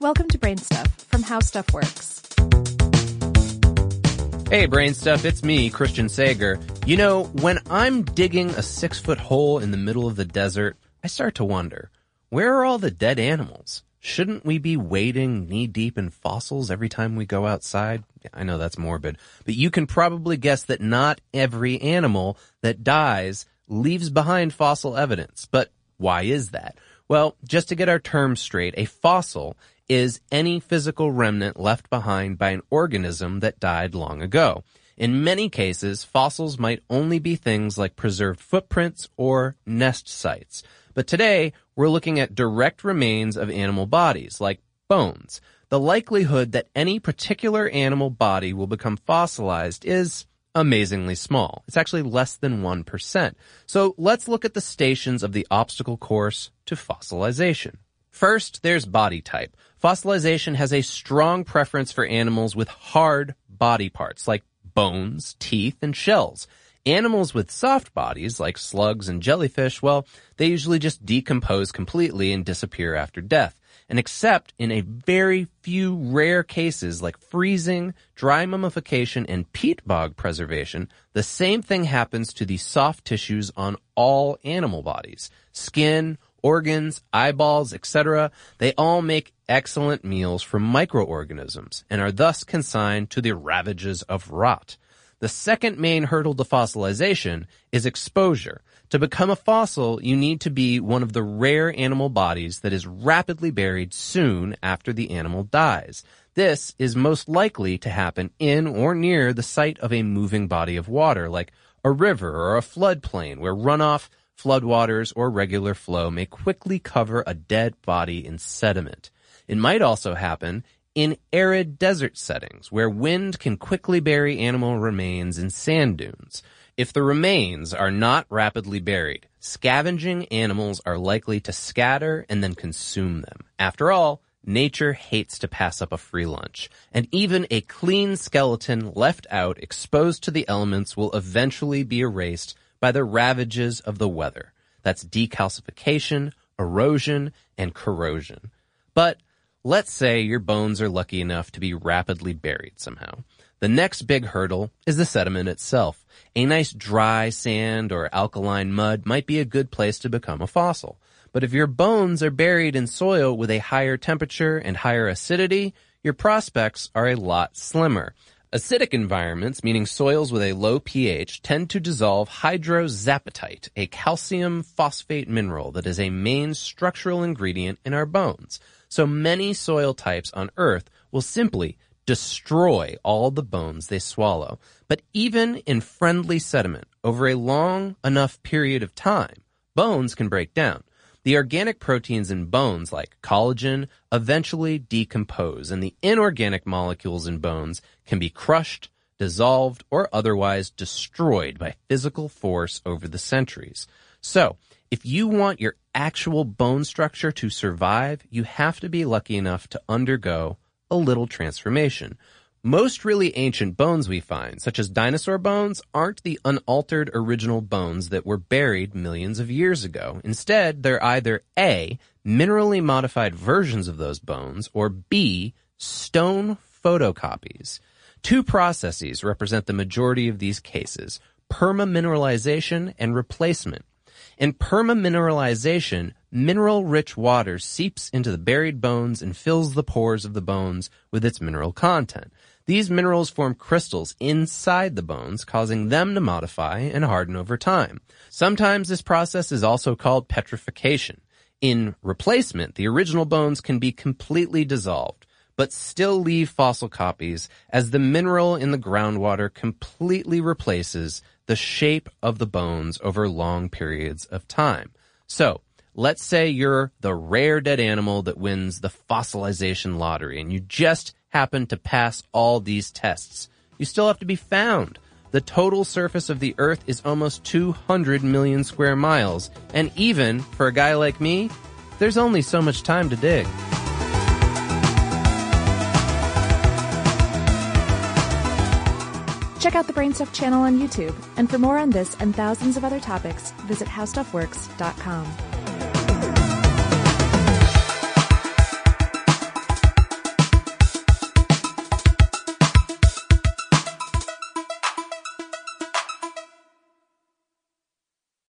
Welcome to Brain Stuff from How Stuff Works. Hey, Brain Stuff, it's me, Christian Sager. You know, when I'm digging a six foot hole in the middle of the desert, I start to wonder, where are all the dead animals? Shouldn't we be wading knee deep in fossils every time we go outside? I know that's morbid, but you can probably guess that not every animal that dies leaves behind fossil evidence. But why is that? Well, just to get our terms straight, a fossil is any physical remnant left behind by an organism that died long ago. In many cases, fossils might only be things like preserved footprints or nest sites. But today, we're looking at direct remains of animal bodies, like bones. The likelihood that any particular animal body will become fossilized is amazingly small. It's actually less than 1%. So let's look at the stations of the obstacle course to fossilization. First, there's body type. Fossilization has a strong preference for animals with hard body parts like bones, teeth, and shells. Animals with soft bodies, like slugs and jellyfish, well, they usually just decompose completely and disappear after death and except in a very few rare cases like freezing, dry mummification, and peat bog preservation, the same thing happens to the soft tissues on all animal bodies. Skin, organs, eyeballs, etc. They all make excellent meals for microorganisms and are thus consigned to the ravages of rot. The second main hurdle to fossilization is exposure. To become a fossil, you need to be one of the rare animal bodies that is rapidly buried soon after the animal dies. This is most likely to happen in or near the site of a moving body of water, like a river or a floodplain where runoff, floodwaters, or regular flow may quickly cover a dead body in sediment. It might also happen in arid desert settings where wind can quickly bury animal remains in sand dunes. If the remains are not rapidly buried, scavenging animals are likely to scatter and then consume them. After all, nature hates to pass up a free lunch, and even a clean skeleton left out exposed to the elements will eventually be erased by the ravages of the weather. That's decalcification, erosion, and corrosion. But let's say your bones are lucky enough to be rapidly buried somehow. The next big hurdle is the sediment itself. A nice dry sand or alkaline mud might be a good place to become a fossil. But if your bones are buried in soil with a higher temperature and higher acidity, your prospects are a lot slimmer. Acidic environments, meaning soils with a low pH, tend to dissolve hydroxyapatite, a calcium phosphate mineral that is a main structural ingredient in our bones. So many soil types on Earth will simply destroy all the bones they swallow. But even in friendly sediment, over a long enough period of time, bones can break down. The organic proteins in bones, like collagen, eventually decompose, and the inorganic molecules in bones can be crushed, dissolved, or otherwise destroyed by physical force over the centuries. So, if you want your actual bone structure to survive, you have to be lucky enough to undergo a little transformation. Most really ancient bones we find, such as dinosaur bones, aren't the unaltered original bones that were buried millions of years ago. Instead, they're either A, minerally modified versions of those bones, or B, stone photocopies. Two processes represent the majority of these cases, permineralization and replacement. In permineralization, mineral-rich water seeps into the buried bones and fills the pores of the bones with its mineral content. These minerals form crystals inside the bones, causing them to modify and harden over time. Sometimes this process is also called petrification. In replacement, the original bones can be completely dissolved, but still leave fossil copies as the mineral in the groundwater completely replaces the shape of the bones over long periods of time. So, let's say you're the rare dead animal that wins the fossilization lottery and you just happen to pass all these tests. You still have to be found. The total surface of the Earth is almost 200 million square miles, and even for a guy like me, there's only so much time to dig. Check out the Brainstuff channel on YouTube, and for more on this and thousands of other topics, visit howstuffworks.com.